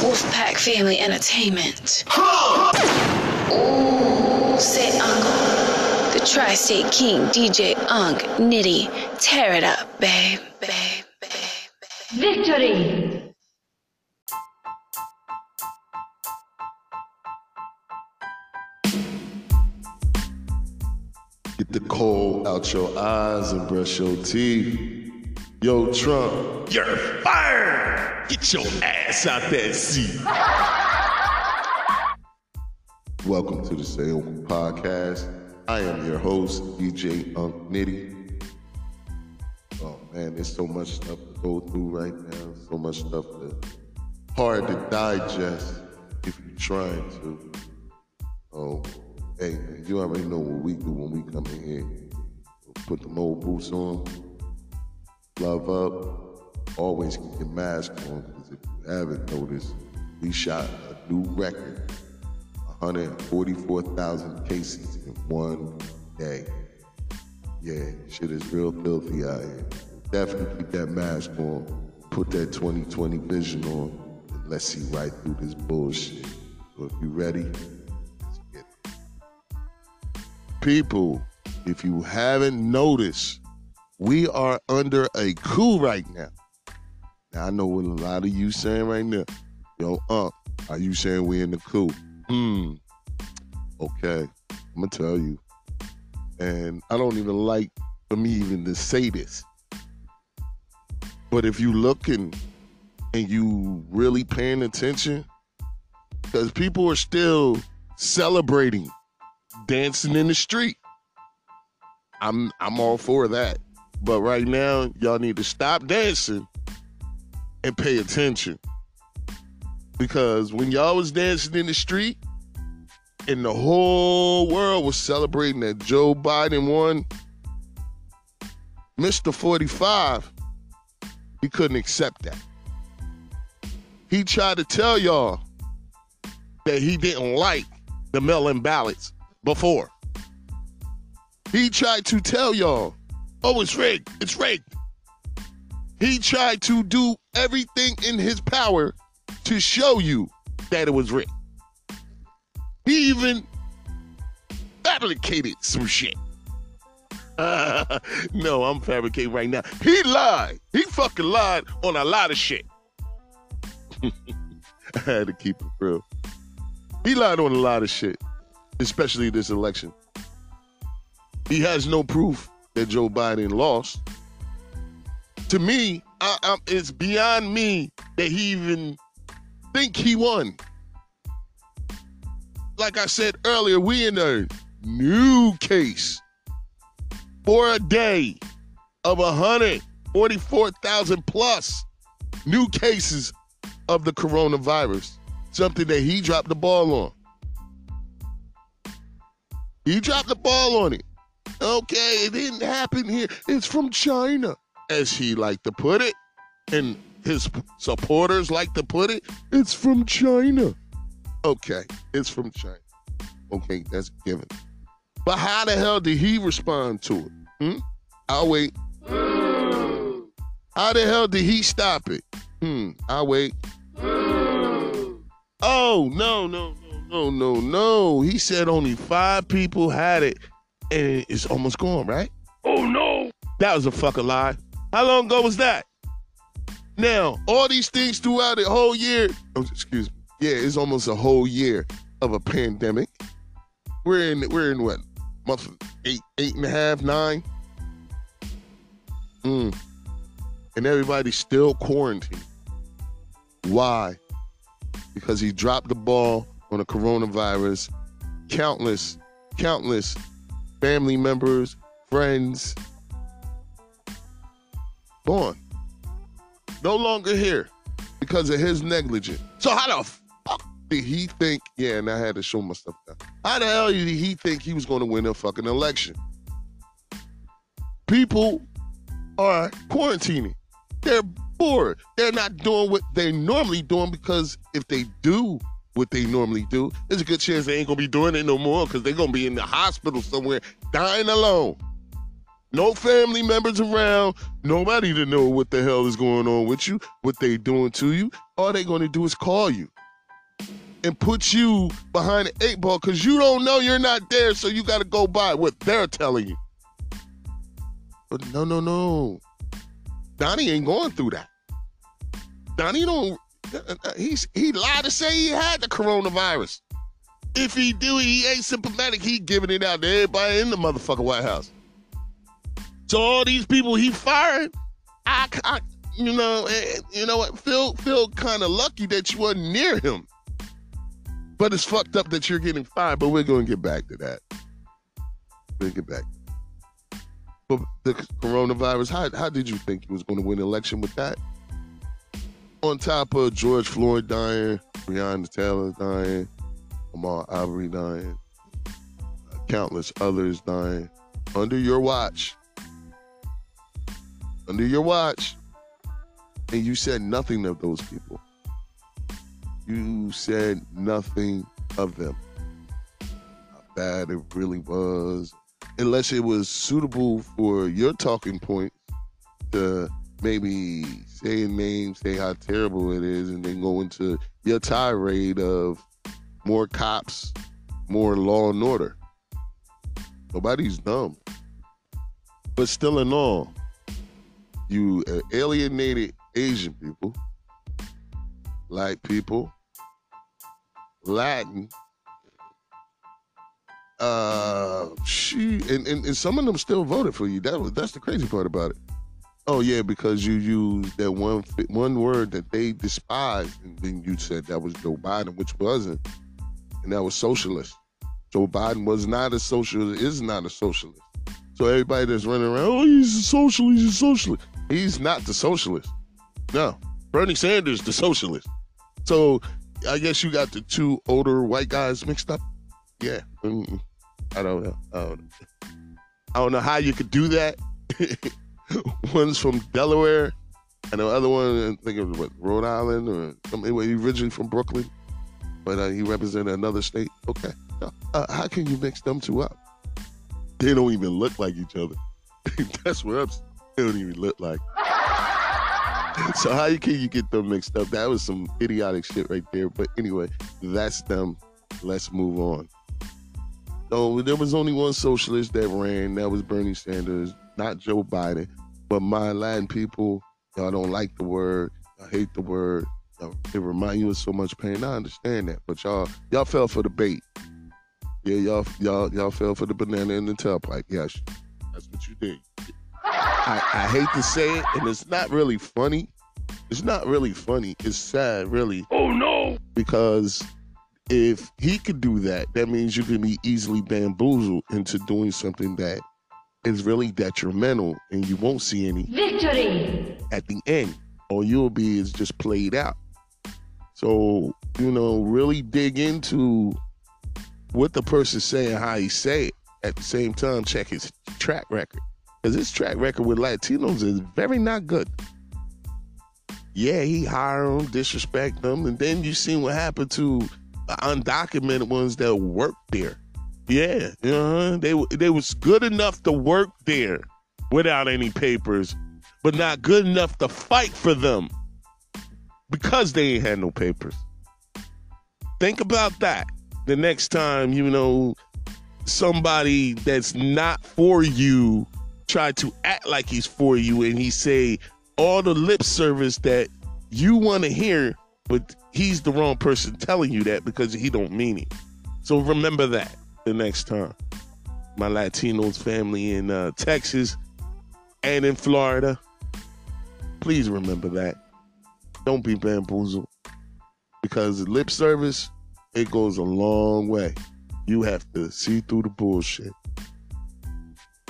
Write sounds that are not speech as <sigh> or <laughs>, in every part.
Wolfpack Family Entertainment. Ooh, say Uncle. The Tri State King, DJ Unk, Nitty. Tear it up, babe, babe, babe, babe. Victory! Get the coal out your eyes and brush your teeth. Yo, Trump, You're fired! Get your ass out that seat. welcome to the Say Uncle podcast. I am your host, DJ Unk Nitty. Oh man, there's so much stuff to go through right now. So much stuff to hard to digest if you're trying to. Oh, hey, you already know what we do when we come in here. Put the old boots on, love up, always keep your mask on because if you haven't noticed, we shot a new record 144,000 cases in one day. Yeah, shit is real filthy out here. Definitely keep that mask on, put that 2020 vision on, and let's see right through this bullshit. So if you're ready, let's get it. People, if you haven't noticed, we are under a coup right now. Now I know what a lot of you saying right now. Yo, uh, are you saying we in the coup? Hmm. Okay, I'm gonna tell you. And I don't even like for me even to say this. But if you looking and you really paying attention, because people are still celebrating, dancing in the street. I'm I'm all for that. But right now, y'all need to stop dancing and pay attention. Because when y'all was dancing in the street and the whole world was celebrating that Joe Biden won, Mr. 45, he couldn't accept that. He tried to tell y'all that he didn't like the mail-in ballots before. He tried to tell y'all, oh, it's rigged, it's rigged. He tried to do everything in his power to show you that it was rigged. He even fabricated some shit. <laughs> no, I'm fabricating right now. He lied. He fucking lied on a lot of shit. <laughs> I had to keep it real. He lied on a lot of shit, especially this election. He has no proof that Joe Biden lost. To me, I, I, it's beyond me that he even think he won. Like I said earlier, we in a new case for a day of 144,000 plus new cases of the coronavirus. Something that he dropped the ball on. He dropped the ball on it. Okay, it didn't happen here. It's from China, as he liked to put it. And his supporters like to put it. It's from China. Okay, it's from China. Okay, that's given. But how the hell did he respond to it? Hmm? I'll wait. How the hell did he stop it? Hmm, I'll wait. Oh, no, no, no, no, no, no. He said only five people had it and it's almost gone, right? Oh no! That was a fucking lie. How long ago was that? Now, all these things throughout the whole year, oh, excuse me, yeah, it's almost a whole year of a pandemic. We're in, we're in what, month eight, eight and a half, nine? Mm. And everybody's still quarantined. Why? Because he dropped the ball on the coronavirus. Countless, countless family members, friends, gone. No longer here because of his negligence. So how the fuck did he think? Yeah, and I had to show my stuff down. How the hell did he think he was going to win a fucking election? People are quarantining. They're bored. They're not doing what they're normally doing because if they do what they normally do, there's a good chance they ain't gonna be doing it no more because they're gonna be in the hospital somewhere dying alone. No family members around. Nobody to know what the hell is going on with you, what they doing to you. All they going to do is call you and put you behind the eight ball because you don't know you're not there, so you got to go by what they're telling you. But no, no, no. Donnie ain't going through that. Donnie don't. He's he lied to say he had the coronavirus. If he do, he ain't symptomatic. He giving it out to everybody in the motherfucking White House. So all these people he fired, I, I you know, eh, you know what? Feel feel kind of lucky that you wasn't near him. But it's fucked up that you're getting fired. But we're going to get back to that. We'll get back. But the coronavirus, how, how did you think he was going to win election with that? On top of George Floyd dying, Breonna Taylor dying, Ahmaud Arbery dying, countless others dying under your watch. Under your watch. And you said nothing of those people you said nothing of them. How bad it really was. Unless it was suitable for your talking point to maybe say a name, say how terrible it is, and then go into your tirade of more cops, more law and order. Nobody's dumb. But still in all, you alienated Asian people, black people, Latin. Uh, she and, and, and some of them still voted for you. That was that's the crazy part about it. Oh yeah, because you used that one one word that they despised, and then you said that was Joe Biden, which wasn't, and that was socialist. Joe Biden was not a socialist, is not a socialist. So everybody that's running around, oh, he's a socialist, he's a socialist. He's not the socialist. No, Bernie Sanders, the socialist. So I guess you got the two older white guys mixed up. Yeah, I don't know. I don't know. I don't know how you could do that. <laughs> One's from Delaware, and the other one, I think it was what, Rhode Island or something. He originally from Brooklyn, but uh, he represented another state. Okay, uh, how can you mix them two up? They don't even look like each other. <laughs> That's what I'm. They don't even look like so how can you get them mixed up? That was some idiotic shit right there. But anyway, that's them. Let's move on. So there was only one socialist that ran. That was Bernie Sanders, not Joe Biden. But my Latin people, y'all don't like the word. I hate the word. It remind you of so much pain. I understand that, but y'all y'all fell for the bait. Yeah, y'all y'all y'all fell for the banana in the tailpipe. Yes, that's what you did. I, I hate to say it, and it's not really funny. It's not really funny. It's sad, really. Oh no! Because if he could do that, that means you can be easily bamboozled into doing something that is really detrimental, and you won't see any victory at the end. All you'll be is just played out. So you know, really dig into what the person's saying, how he say it. At the same time, check his track record because his track record with Latinos is very not good. Yeah, he hire them, disrespect them, and then you see what happened to undocumented ones that worked there. Yeah, uh-huh. they they was good enough to work there without any papers, but not good enough to fight for them because they ain't had no papers. Think about that. The next time you know somebody that's not for you try to act like he's for you and he say all the lip service that you want to hear, but he's the wrong person telling you that because he don't mean it. So remember that the next time. My Latinos family in uh, Texas and in Florida, please remember that. Don't be bamboozled because lip service it goes a long way. You have to see through the bullshit.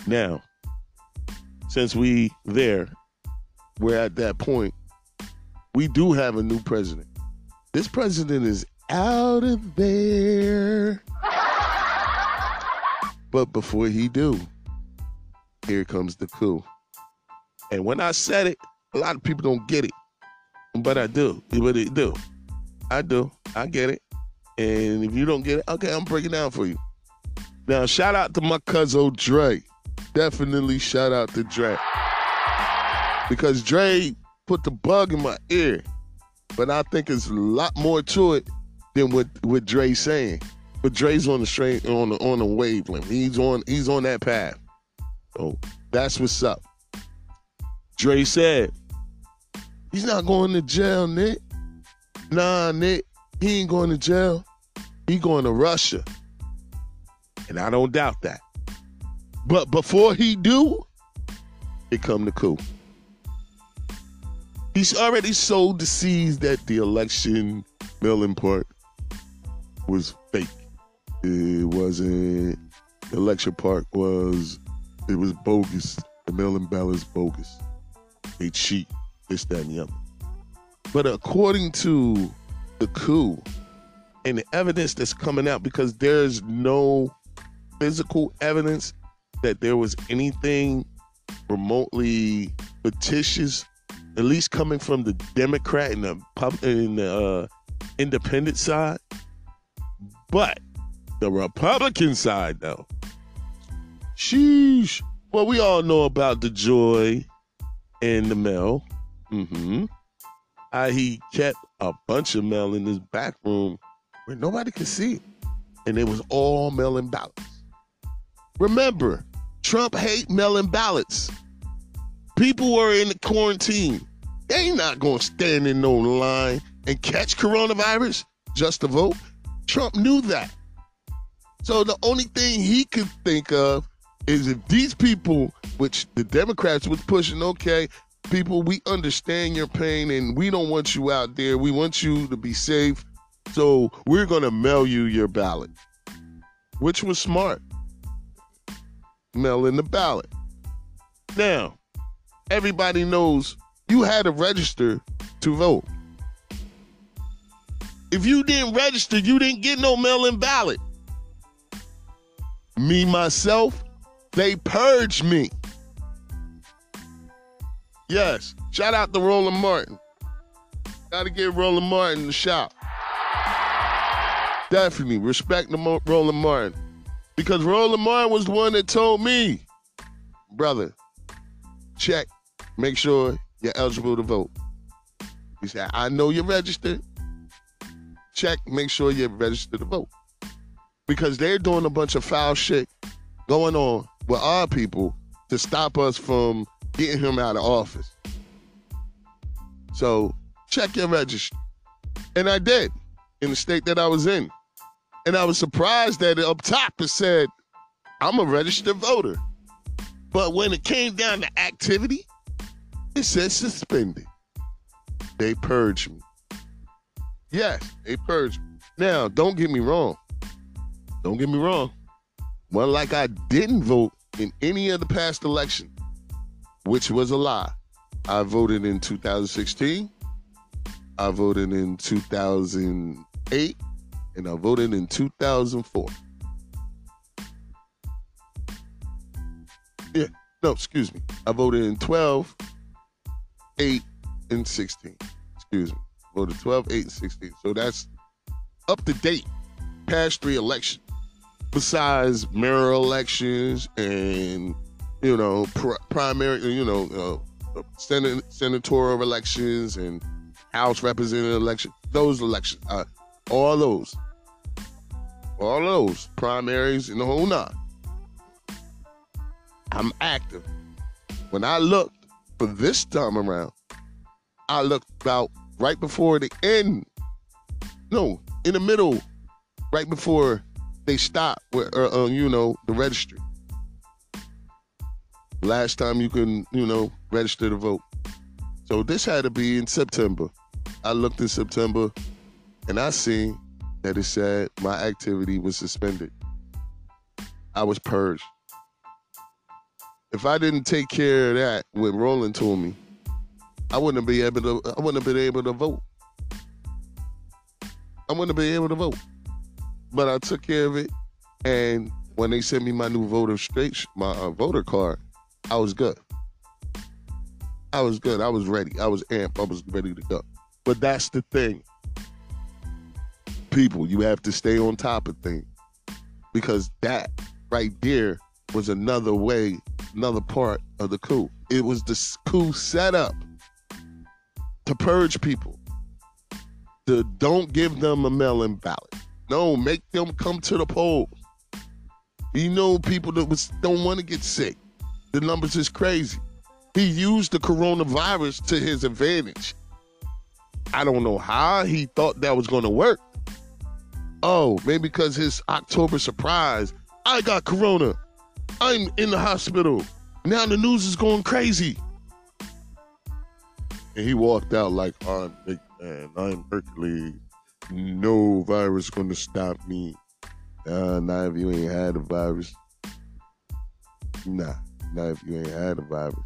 Now, since we there, we're at that point. We do have a new president. This president is out of there. <laughs> but before he do, here comes the coup. And when I said it, a lot of people don't get it. But I do. But I do. I do. I get it. And if you don't get it, okay, I'm breaking down for you. Now, shout out to my cousin Dre. Definitely shout out to Dre. Because Dre put the bug in my ear. But I think it's a lot more to it than what, what Dre's saying. But Dre's on the straight on the on the wavelength. He's on he's on that path. So that's what's up. Dre said, he's not going to jail, Nick. Nah, Nick, he ain't going to jail. He going to Russia. And I don't doubt that. But before he do, it come the coup. He's already sowed the seeds that the election mail-in part was fake. It wasn't. The election part was. It was bogus. The mail-in ballot's bogus. They cheat. This, that, and the other. But according to the coup and the evidence that's coming out, because there's no physical evidence that there was anything remotely fictitious, at least coming from the Democrat and the the uh, independent side. But the Republican side, though, sheesh. Well, we all know about DeJoy and the mail. Mm-hmm. I, he kept a bunch of mail in his back room where nobody could see it. And it was all mail-in ballots. Remember, Trump hate mail-in ballots. People were in the quarantine. They not gonna stand in no line and catch coronavirus just to vote. Trump knew that. So the only thing he could think of is if these people, which the Democrats was pushing, okay, people, we understand your pain and we don't want you out there. We want you to be safe. So we're to mail you your ballot, which was smart. Mail in the ballot. Now, everybody knows you had to register to vote. If you didn't register, you didn't get no mail in ballot. Me, myself, they purged me. Yes. Shout out to Roland Martin. Gotta give Roland Martin a shout. Definitely respect the Roland Martin. Because Roland Martin was the one that told me, brother, check, make sure you're eligible to vote. He said, I know you're registered. Check, make sure you're registered to vote. Because they're doing a bunch of foul shit going on with our people to stop us from getting him out of office. So check your registry. And I did in the state that I was in. And I was surprised that up top it said, I'm a registered voter. But when it came down to activity, it said suspended. They purged me. Yes, they purged me. Now, don't get me wrong. Don't get me wrong. Well, like I didn't vote in any of the past election, which was a lie. I voted in 2016. I voted in 2008 and I voted in 2004. Yeah, no, excuse me. I voted in 12, 8, and 16. Excuse me. Voted 12, 8, and 16. So that's up to date past three elections. Besides mayoral elections and, you know, pr- primary, you know, uh, senat- senatorial elections and House representative election, those elections, uh, all those, all those primaries and the whole nine. I'm active. When I looked for this time around, I looked about right before the end. No, in the middle, right before they stopped with, uh, uh, you know, the registry. Last time you can, you know, register to vote. So this had to be in September. I looked in September and I seen that it said my activity was suspended. I was purged. If I didn't take care of that when Roland told me, I wouldn't be able to I wouldn't have been able to vote. I wouldn't have been able to vote. But I took care of it and when they sent me my new voter straight my uh, voter card, I was good. I was good. I was ready. I was amped. I was ready to go. But that's the thing. People, you have to stay on top of things. Because that right there was another way another part of the coup. It was the coup set up to purge people. To don't give them a mail-in ballot. No, make them come to the polls. You know, people that was, don't want to get sick. The numbers is crazy. He used the coronavirus to his advantage. I don't know how he thought that was going to work. Oh, maybe because his October surprise, I got corona. I'm in the hospital. Now the news is going crazy. And he walked out like, I'm big man, I'm Hercules. No virus gonna stop me. Uh, not if you ain't had a virus. Nah, not if you ain't had a virus.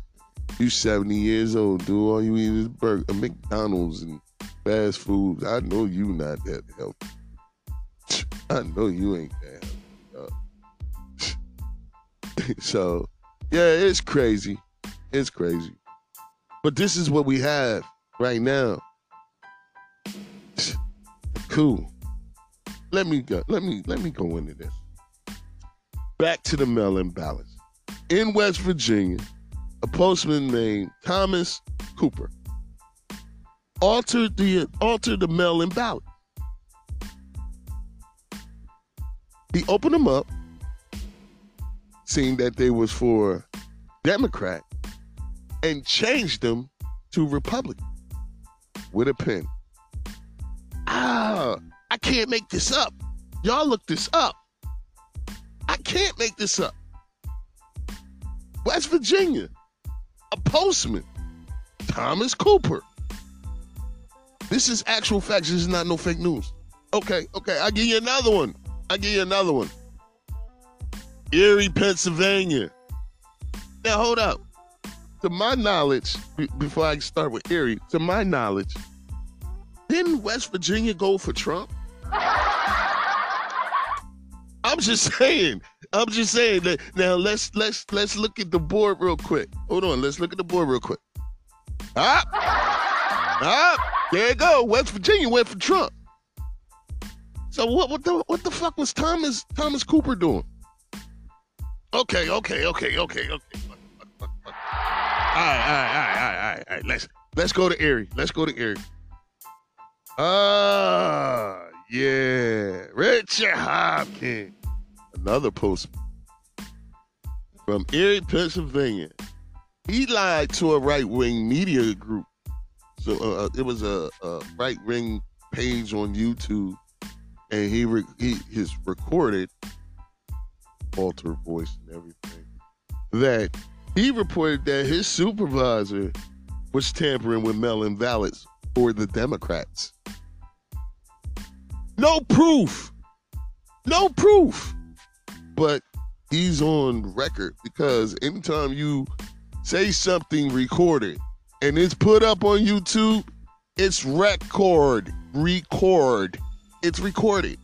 You 70 years old, dude. All you eat is burger, McDonald's and fast food. I know you not that healthy. I know you ain't healthy. <laughs> so, yeah, it's crazy. It's crazy. But this is what we have right now. Cool. Let me go. Let me let me go into this. Back to the mail-in ballots. In West Virginia, a postman named Thomas Cooper altered the altered the mail-in ballot. He opened them up, seeing that they was for Democrat, and changed them to Republican with a pen. Ah, I can't make this up. Y'all look this up. I can't make this up. West Virginia, a postman, Thomas Cooper. This is actual facts. This is not no fake news. Okay, okay. I'll give you another one. I'll give you another one. Erie, Pennsylvania. Now, hold up. To my knowledge, be- before I start with Erie, to my knowledge, didn't West Virginia go for Trump? <laughs> I'm just saying. I'm just saying that now let's let's let's look at the board real quick. Hold on, let's look at the board real quick. Ah, ah, there you go. West Virginia went for Trump. So what what the what the fuck was Thomas Thomas Cooper doing? Okay, okay, okay, okay, okay. All right, all right, all right, all right, all right. Let's let's go to Erie. Let's go to Erie. Ah, yeah, Richard Hopkins, another postman from Erie, Pennsylvania. He lied to a right wing media group. So uh, it was a, a right wing page on YouTube, and he re- he his recorded alter voice and everything that he reported that his supervisor was tampering with mail-in ballots for the Democrats. No proof. No proof. But he's on record because anytime you say something recorded and it's put up on YouTube, it's record. Record. It's recorded.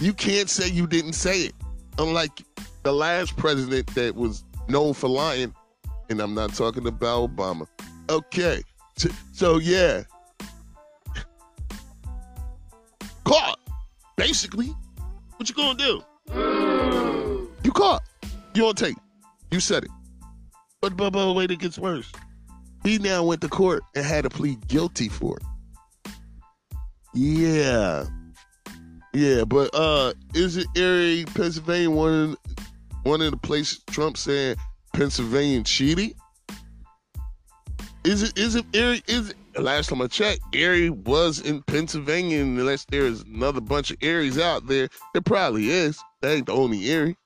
You can't say you didn't say it. Unlike the last president that was known for lying, and I'm not talking about Obama. Okay. So, so yeah, caught. Basically, what you gonna do? You caught. You on tape. You said it. But but but wait, it gets worse. He now went to court and had to plead guilty for it. Yeah. Yeah, but uh is it Erie, Pennsylvania one of one of the places Trump said Pennsylvania cheating? Is it is it Erie is it last time I checked, Erie was in Pennsylvania, unless there's another bunch of Eries out there, there probably is. That ain't the only Erie.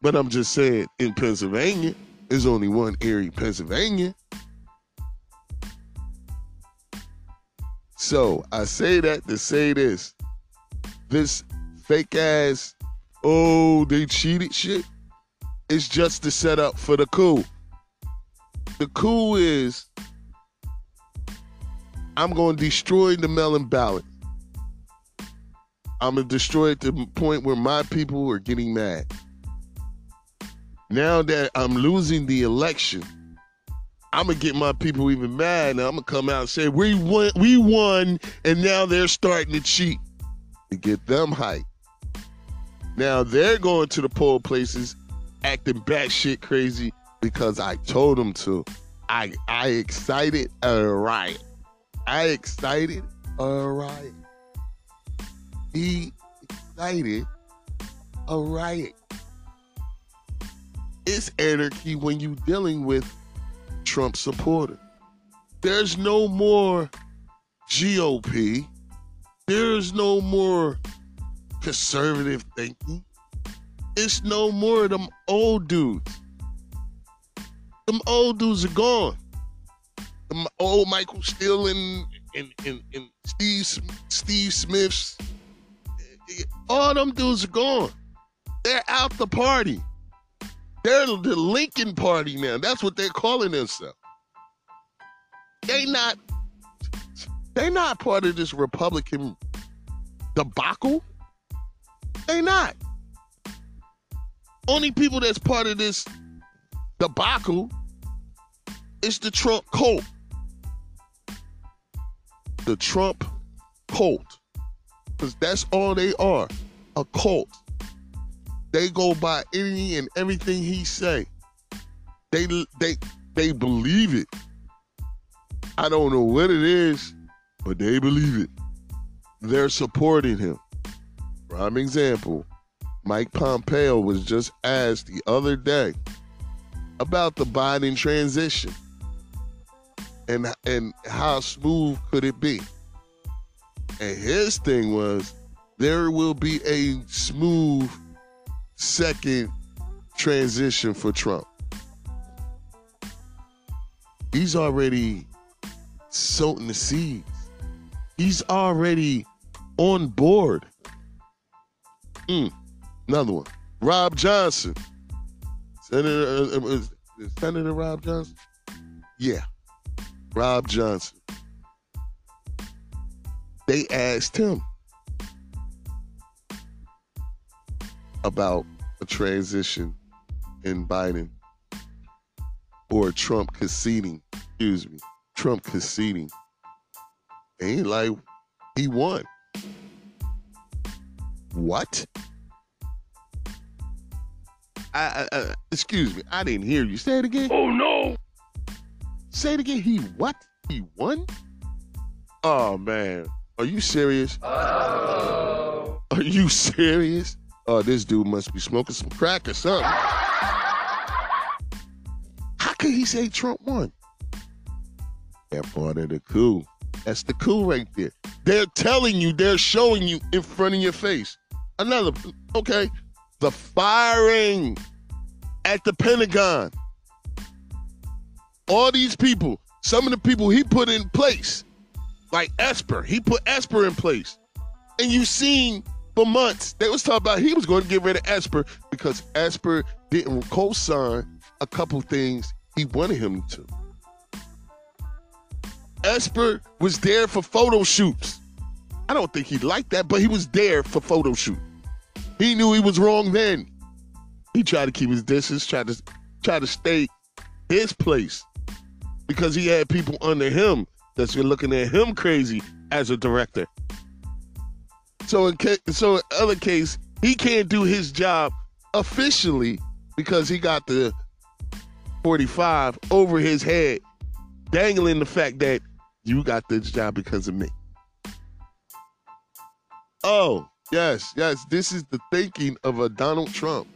But I'm just saying, in Pennsylvania, there's only one Erie, Pennsylvania. So I say that to say this. This fake ass, oh, they cheated shit. It's just the setup for the coup. The coup is I'm going to destroy the mail-in ballot. I'm going to destroy it to the point where my people are getting mad. Now that I'm losing the election, I'm gonna get my people even mad. And I'm gonna come out and say we won, we won, and now they're starting to cheat to get them hype. Now they're going to the poll places, acting batshit crazy, because I told them to. I I excited a riot. I excited a riot. He excited a riot. It's anarchy when you're dealing with Trump supporters. There's no more GOP. There's no more conservative thinking. It's no more of them old dudes. Them old dudes are gone. Them old Michael Steele and, and, and, and Steve Steve Schmidts. All them dudes are gone. They're out the party. They're the Lincoln Party now. That's what they're calling themselves. They not they not part of this Republican debacle. They not. Only people that's part of this debacle is the Trump cult. The Trump cult. Because that's all they are. A cult. They go by any and everything he say. They they they believe it. I don't know what it is, but they believe it. They're supporting him. Prime example, Mike Pompeo was just asked the other day about the Biden transition and and how smooth could it be? And his thing was there will be a smooth second transition for Trump. He's already sowing the seeds. He's already on board. Mm, another one. Rob Johnson. Senator, uh, uh, Senator Rob Johnson? Yeah. Rob Johnson. They asked him about a transition in Biden or Trump conceding, excuse me, Trump conceding. And he like, he won. What? I, I, I, excuse me, I didn't hear you. Say it again. Oh no! Say it again. He what? He won? Oh man, are you serious? Oh. Are you serious? Oh, this dude must be smoking some crack or something. How could he say Trump won? That part of the coup. That's the coup right there. They're telling you, they're showing you in front of your face. Another, okay, the firing at the Pentagon. All these people, some of the people he put in place, like Esper, he put Esper in place. And you've seen for months, they was talking about he was going to get rid of Esper because Esper didn't co-sign a couple things he wanted him to. Esper was there for photo shoots. I don't think he liked that, but he was there for photo shoot. He knew he was wrong then. He tried to keep his distance, tried to try to stay his place because he had people under him that's been looking at him crazy as a director. So in ca- so in other case, he can't do his job officially because he got the 45 over his head, dangling the fact that you got this job because of me. Oh, yes, yes, this is the thinking of a Donald Trump.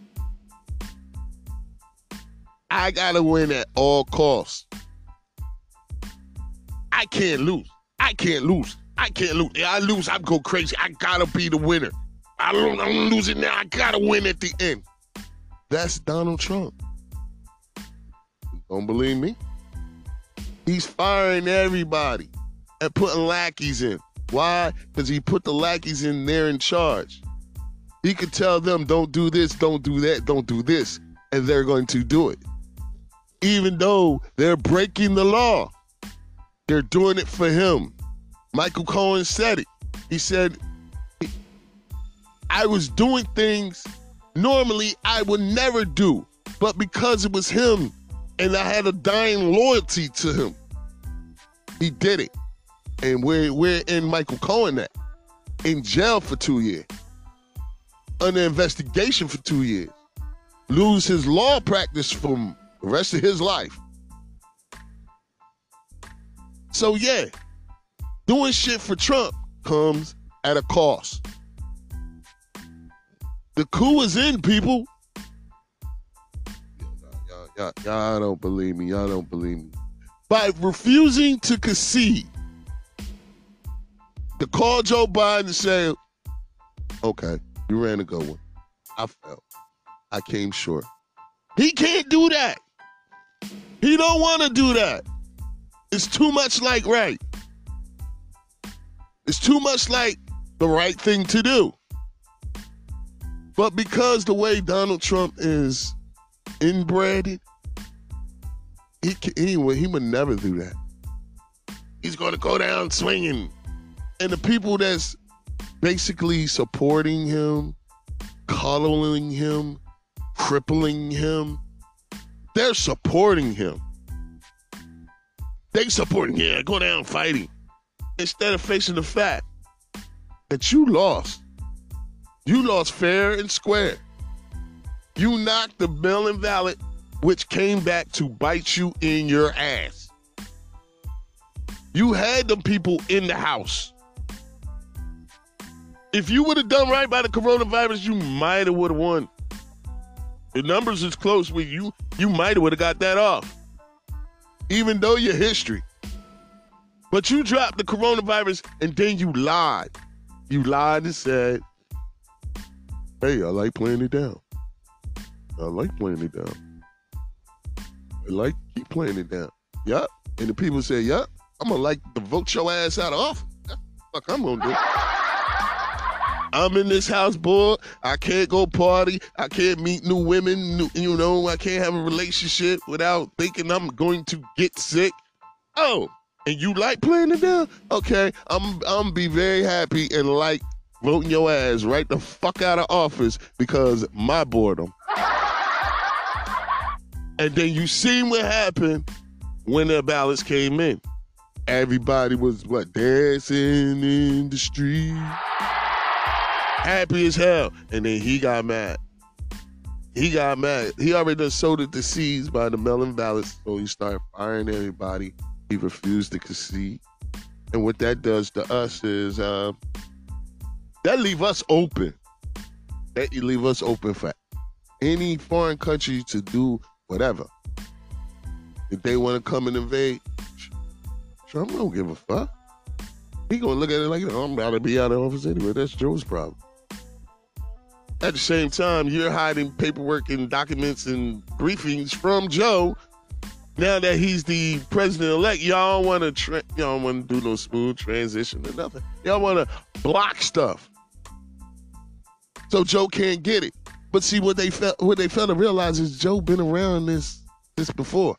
I gotta win at all costs. I can't lose. I can't lose. I can't lose. If I lose, I'm go crazy. I gotta be the winner. I don't, I'm losing now. I gotta win at the end. That's Donald Trump. Don't believe me? He's firing everybody and putting lackeys in. Why? Because he put the lackeys in there in charge. He could tell them, don't do this, don't do that, don't do this, and they're going to do it. Even though they're breaking the law, they're doing it for him. Michael Cohen said it. He said, I was doing things normally I would never do, but because it was him and I had a dying loyalty to him, he did it. And we're, we're in Michael Cohen that in jail for two years, under investigation for two years, lose his law practice from the rest of his life. So yeah, doing shit for Trump comes at a cost. The coup is in, people. Y'all, y'all, y'all don't believe me. Y'all don't believe me. By refusing to concede, to call Joe Biden and say, okay, you ran a good one. I felt. I came short. He can't do that. He don't want to do that. It's too much like right. It's too much like the right thing to do. But because the way Donald Trump is inbred, he he would he would never do that. He's going to go down swinging, and the people that's basically supporting him, coddling him, crippling him, they're supporting him. They supporting yeah, go down fighting instead of facing the fact that you lost. You lost fair and square. You knocked the mail-in ballot, which came back to bite you in your ass. You had them people in the house. If you would have done right by the coronavirus, you might have would have won. The numbers is close with you. You might have would have got that off, even though your history. But you dropped the coronavirus and then you lied. You lied and said, "Hey, I like playing it down. I like playing it down. Like keep playing it down. Yup." And the people say, "Yup, I'm gonna like to vote your ass out of office. Fuck I'm gonna do." I'm in this house, boy. I can't go party. I can't meet new women. New, you know, I can't have a relationship without thinking I'm going to get sick. Oh, and you like playing it down? Okay, I'm I'm be very happy and like voting your ass right the fuck out of office because my boredom. And then you seen what happened when the ballots came in. Everybody was what dancing in the street happy as hell. And then he got mad. He got mad. He already done sowed the seeds by the mail-in ballots, so he started firing everybody. He refused to concede. And what that does to us is uh, that leave us open. That you leave us open for any foreign country to do whatever. If they want to come and invade, Trump don't give a fuck. He gonna look at it like, I'm about to be out of office anyway. That's Joe's problem. At the same time, you're hiding paperwork and documents and briefings from Joe. Now that he's the president elect, y'all want to tra- y'all want to do no smooth transition or nothing. Y'all want to block stuff, so Joe can't get it. But see, what they felt, what they failed to realize is Joe been around this this before.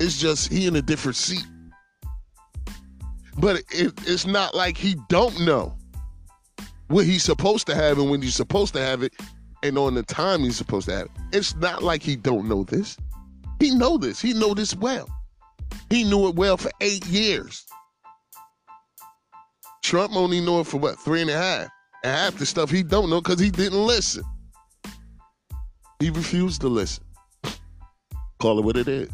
It's just he in a different seat. But it, it's not like he don't know what he's supposed to have and when he's supposed to have it and on the time he's supposed to have it. It's not like he don't know this. He know this. He know this well. He knew it well for eight years. Trump only know it for what, three and a half. And half the stuff he don't know because he didn't listen. He refused to listen. Call it what it is.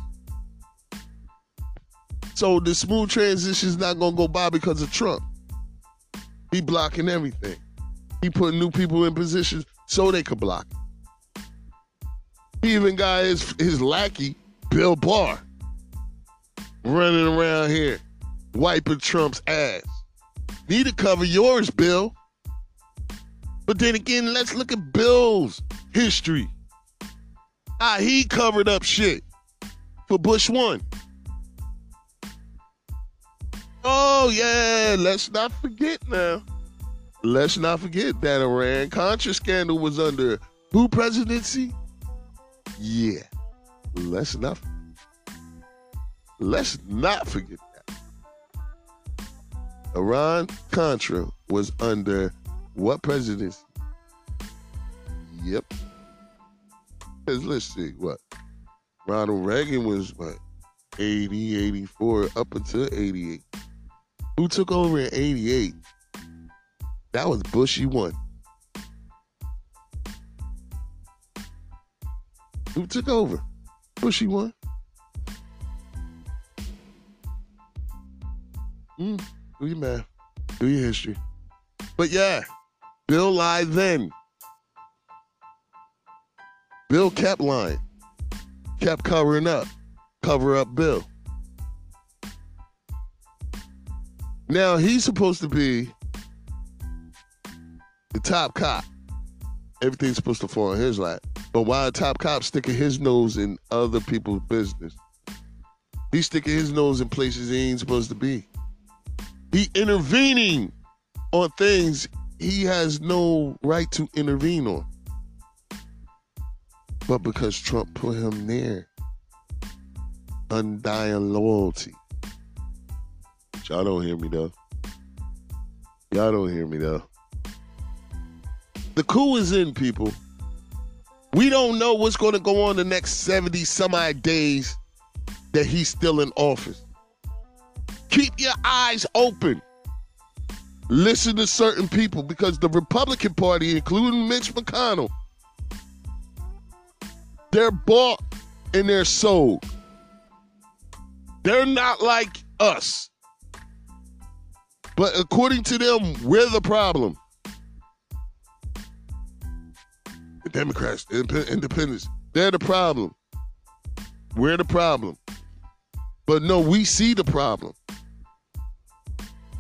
So the smooth transition is not gonna go by because of Trump. He blocking everything. He putting new people in positions so they could block. He even got his his lackey, Bill Barr, running around here, wiping Trump's ass. Need to cover yours, Bill. But then again, let's look at Bill's history. How he covered up shit for Bush one. Oh yeah, let's not forget now. Let's not forget that Iran Contra scandal was under who presidency? Yeah. Let's not let's not forget that. Iran Contra was under what presidency? Yep. Let's see what. Ronald Reagan was what 80, 84, up until 88. Who took over in 88? That was Bushy one. Who took over? Bush he won. Mm, do your math. Do your history. But yeah, Bill lied then. Bill kept lying. Kept covering up. Cover up Bill. Now he's supposed to be the top cop. Everything's supposed to fall in his lap. But why a top cop sticking his nose in other people's business? He's sticking his nose in places he ain't supposed to be. He intervening on things he has no right to intervene on. But because Trump put him there, undying loyalty. Y'all don't hear me though. Y'all don't hear me though. The coup is in, people. We don't know what's going to go on the next 70 some odd days that he's still in office. Keep your eyes open. Listen to certain people because the Republican Party, including Mitch McConnell, they're bought and they're sold. They're not like us. But according to them, we're the problem. The Democrats, the independents, they're the problem. We're the problem. But no, we see the problem.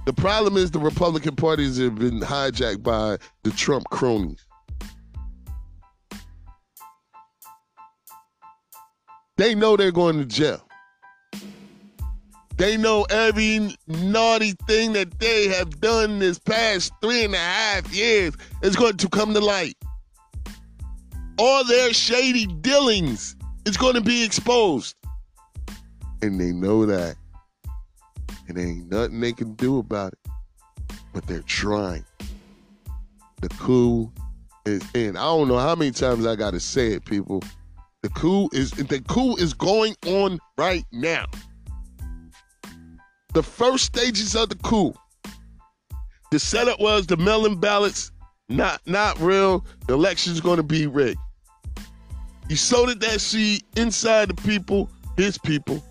The problem is the Republican parties have been hijacked by the Trump cronies. They know they're going to jail. They know every naughty thing that they have done this past three and a half years is going to come to light. All their shady dealings is going to be exposed. And they know that. And there ain't nothing they can do about it. But they're trying. The coup is in. I don't know how many times I gotta say it, people. The coup is the coup is going on right now. The first stages of the coup. The setup was the mail-in ballots, not not real. The election's gonna be rigged. He sowed that seed inside the people, his people.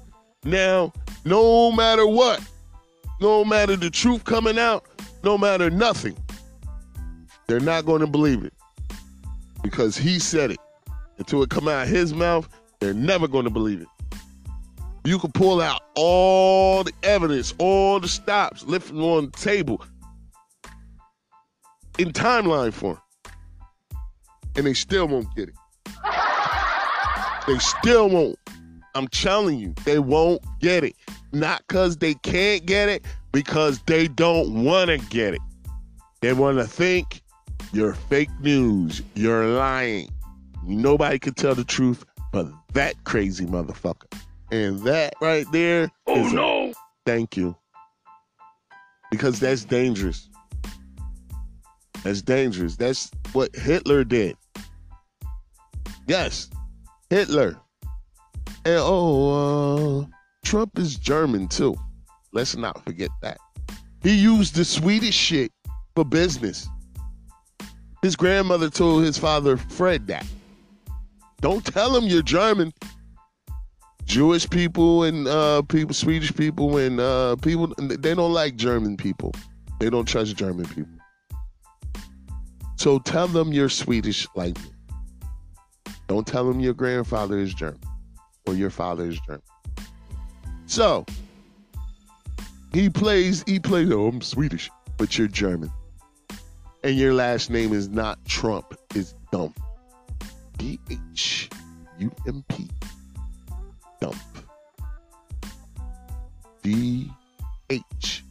Now, no matter what, no matter the truth coming out, no matter nothing, they're not going to believe it because he said it. Until it come out of his mouth, they're never going to believe it. You can pull out all the evidence, all the stops, lifting on the table in timeline form, and they still won't get it. They still won't. I'm telling you, they won't get it. Not because they can't get it, because they don't want to get it. They want to think you're fake news, you're lying. Nobody can tell the truth but that crazy motherfucker. And that right there. Oh no! A, thank you. Because that's dangerous. That's dangerous. That's what Hitler did. Yes, Hitler. And oh, uh, Trump is German too. Let's not forget that. He used the Swedish shit for business. His grandmother told his father, Fred, that. Don't tell them you're German. Jewish people and uh, people, Swedish people and uh, people, they don't like German people. They don't trust German people. So tell them you're Swedish like me. Don't tell them your grandfather is German or your father is German. So he plays, he plays, oh, I'm Swedish, but you're German. And your last name is not Trump, it's Dump. D H U M P. Dump. D H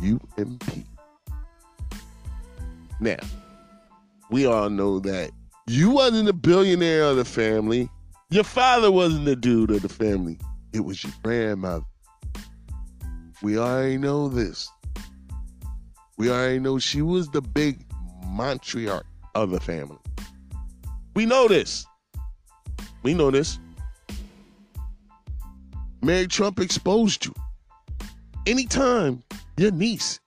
U M P. Now, we all know that you wasn't a billionaire of the family. Your father wasn't the dude of the family. It was your grandmother. We already know this. We already know she was the big matriarch of the family. We know this. We know this. Mary Trump exposed you. Anytime your niece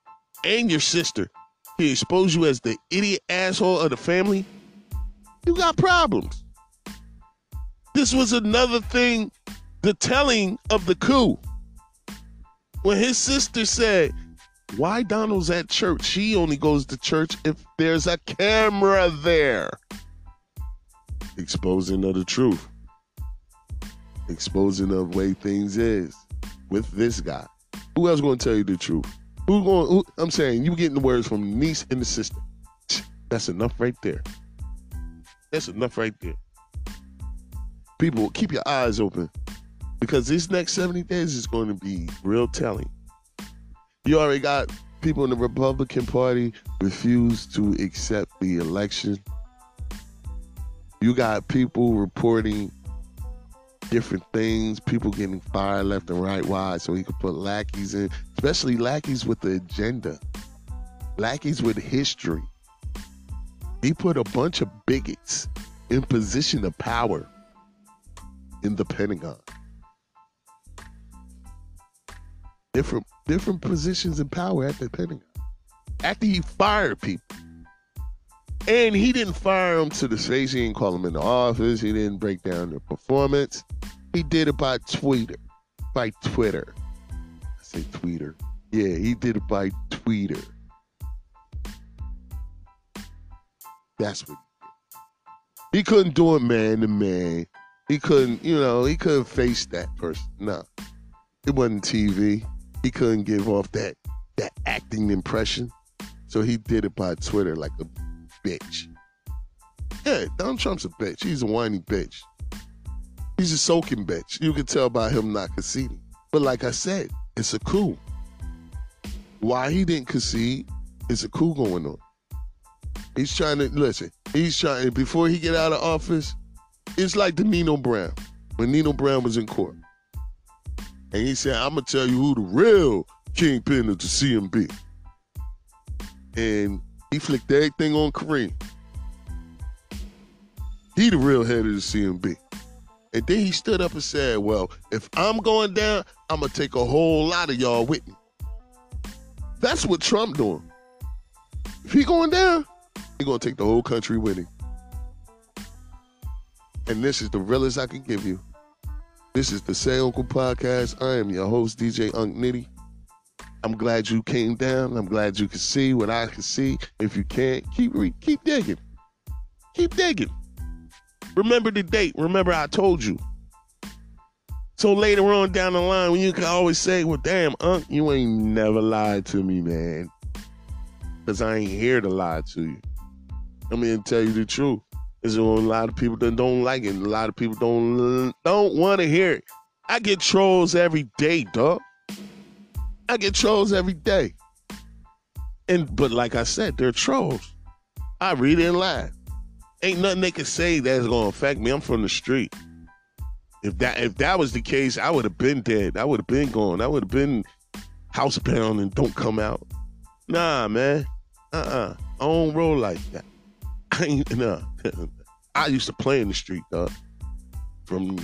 and your sister he expose you as the idiot asshole of the family, you got problems. This was another thing, the telling of the coup. When his sister said, Why Donald's at church? She only goes to church if there's a camera there. Exposing of the truth. Exposing of way things is with this guy. Who else gonna tell you the truth? Who going? Who, I'm saying you getting the words from the niece and the sister. That's enough right there. That's enough right there. People, keep your eyes open because these next 70 days is going to be real telling. You already got people in the Republican Party refuse to accept the election. You got people reporting different things, people getting fired left and right. Why? So he could put lackeys in, especially lackeys with the agenda, lackeys with history. He put a bunch of bigots in position of power in the Pentagon. Different different positions in power at the Pentagon. After he fired people. And he didn't fire him to the face. He didn't call him in the office. He didn't break down their performance. He did it by Twitter. By Twitter. I say Twitter. Yeah, he did it by Twitter. That's what he did. He couldn't do it man to man. He couldn't, you know, he couldn't face that person. No. It wasn't TV. He couldn't give off that that acting impression. So he did it by Twitter like a bitch. Yeah, Donald Trump's a bitch. He's a whiny bitch. He's a soaking bitch. You can tell by him not conceding. But like I said, it's a coup. Why he didn't concede, it's a coup going on. He's trying to listen. He's trying before he get out of office. It's like the Nino Brown when Nino Brown was in court, and he said, "I'm gonna tell you who the real kingpin of the CMB." And he flicked everything on Kareem. He the real head of the CMB. And then he stood up and said, Well, if I'm going down, I'm gonna take a whole lot of y'all with me. That's what Trump doing. If he going down, he gonna take the whole country with him. And this is the realest I can give you. This is the Say Uncle Podcast. I am your host, DJ Unc Nitty. I'm glad you came down. I'm glad you can see what I can see. If you can't, keep keep digging. Keep digging. Remember the date. Remember I told you. So later on down the line, when you can always say, well, damn, Unc, you ain't never lied to me, man. Because I ain't here to lie to you. I'm here to tell you the truth. There's a lot of people that don't like it. A lot of people don't don't want to hear it. I get trolls every day, dog. I get trolls every day. And but like I said, they're trolls. I read it and laugh. Ain't nothing they can say that's gonna affect me. I'm from the street. If that if that was the case, I would have been dead. I would have been gone. I would have been housebound and don't come out. Nah, man. Uh-uh. I don't roll like that. <laughs> I ain't nah. <laughs> I used to play in the street, dog. From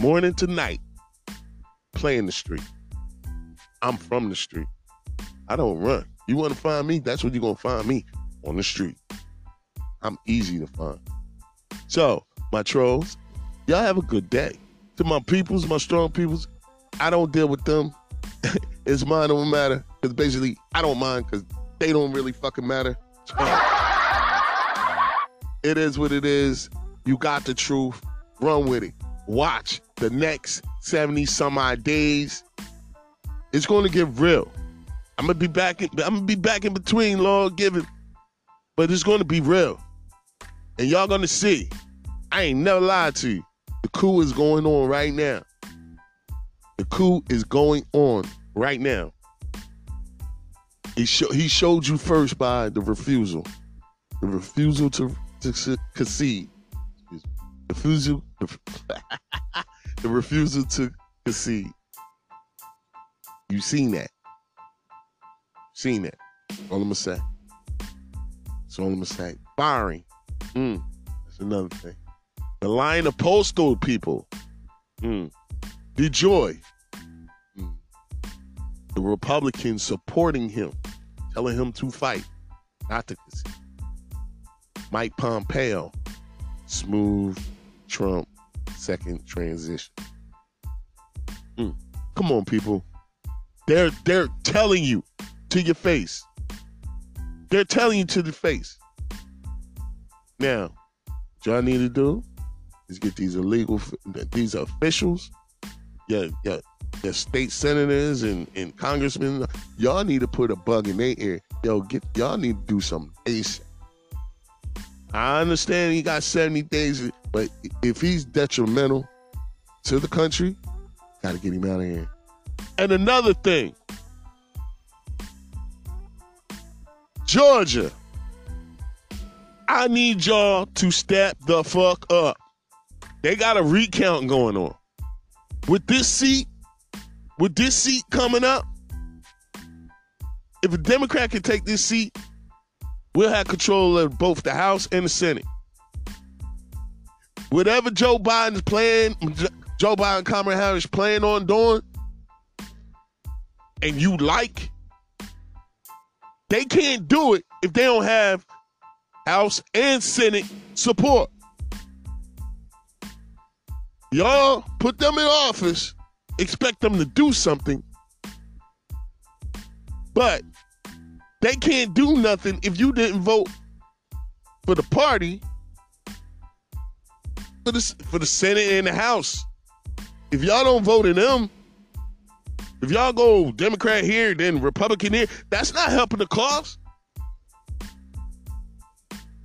morning to night. playing the street. I'm from the street. I don't run. You want to find me? That's what you're gonna find me on the street. I'm easy to find. So, my trolls, y'all have a good day. To my peoples, my strong peoples, I don't deal with them. <laughs> it's mine don't matter. Because basically, I don't mind because they don't really fucking matter. <laughs> it is what it is. You got the truth. Run with it. Watch the next 70 some odd days. It's going to get real. I'm gonna be back. In, I'm gonna be back in between, Lord given, but it's going to be real, and y'all gonna see. I ain't never lied to you. The coup is going on right now. The coup is going on right now. He, show, he showed you first by the refusal, the refusal to, to concede, refusal, the, <laughs> the refusal to concede. You seen that? Seen that? All I'm gonna say. That's all I'm gonna say. Firing. Mm, that's another thing. The line of postal people. Mm. DeJoy. Mm. The Republicans supporting him, telling him to fight, not to concede. Mike Pompeo, smooth Trump second transition. Mm. Come on, people. They're they're telling you to your face. They're telling you to the face. Now, what y'all need to do is get these illegal these officials, yeah, yeah, the state senators and, and congressmen, y'all need to put a bug in their ear. Yo, get y'all need to do something ASAP. I understand he got 70 days, but if he's detrimental to the country, gotta get him out of here. And another thing, Georgia, I need y'all to step the fuck up. They got a recount going on. With this seat, with this seat coming up, if a Democrat can take this seat, we'll have control of both the House and the Senate. Whatever Joe Biden's plan, Joe Biden, Kamala Harris plan on doing, and you like, they can't do it if they don't have House and Senate support. Y'all put them in office, expect them to do something, but they can't do nothing if you didn't vote for the party for the for the Senate and the House. If y'all don't vote in them, if y'all go Democrat here, then Republican here, that's not helping the cause.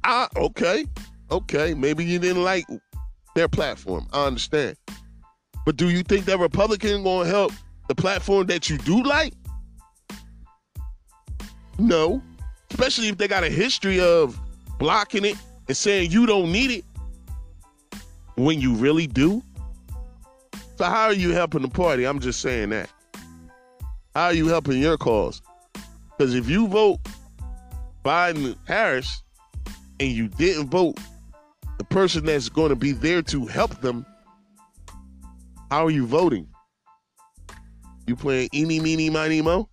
Ah, okay, okay. Maybe you didn't like their platform. I understand. But do you think that Republican gonna help the platform that you do like? No. Especially if they got a history of blocking it and saying you don't need it when you really do. So how are you helping the party? I'm just saying that. How are you helping your cause? Because if you vote Biden Harris and you didn't vote the person that's going to be there to help them, how are you voting? You playing eeny, meeny, miny, mo?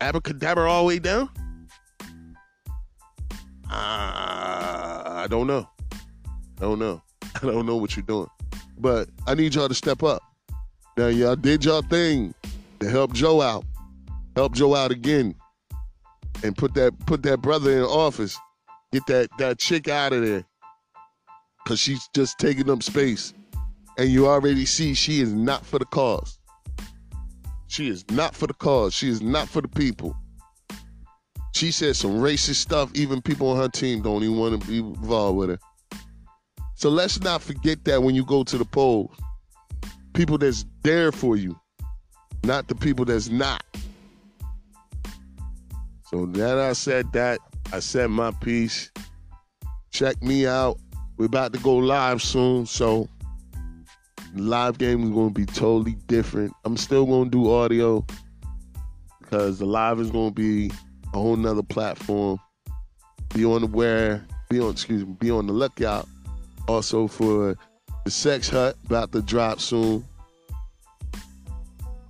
Abracadabra all the way down? Uh, I don't know. I don't know. <laughs> I don't know what you're doing. But I need y'all to step up. Now, y'all did y'all thing to help Joe out. Help Joe out again. And put that put that brother in office. Get that, that chick out of there. Cause she's just taking up space. And you already see she is not for the cause. She is not for the cause. She is not for the people. She said some racist stuff. Even people on her team don't even want to be involved with her. So let's not forget that when you go to the polls, people that's there for you, not the people that's not. So that I said that, I said my piece. Check me out. We're about to go live soon, so live game is going to be totally different. I'm still going to do audio because the live is going to be a whole nother platform. Be on the where, be on, excuse me, be on the lookout. Also for the Sex Hut about to drop soon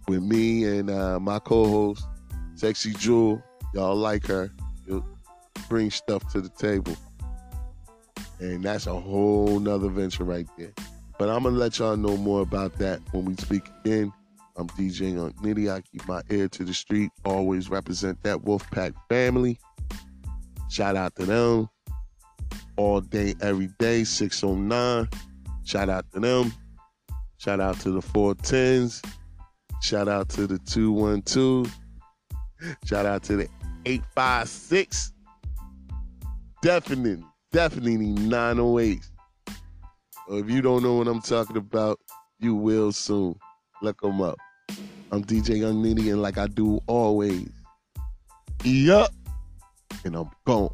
with me and uh, my co-host, Sexy Jewel. Y'all like her. You'll bring stuff to the table. And that's a whole nother venture right there. But I'm gonna let y'all know more about that when we speak again. I'm DJ Unc Nitty. I keep my ear to the street. Always represent that Wolfpack family. Shout out to them. All day, every day, 609. Shout out to them. Shout out to the 410s. Shout out to the 212. Shout out to the 856. Definitely, definitely 908. If you don't know what I'm talking about, you will soon. Look them up. I'm DJ Unc Nitty, and like I do always, yup, and I'm gone.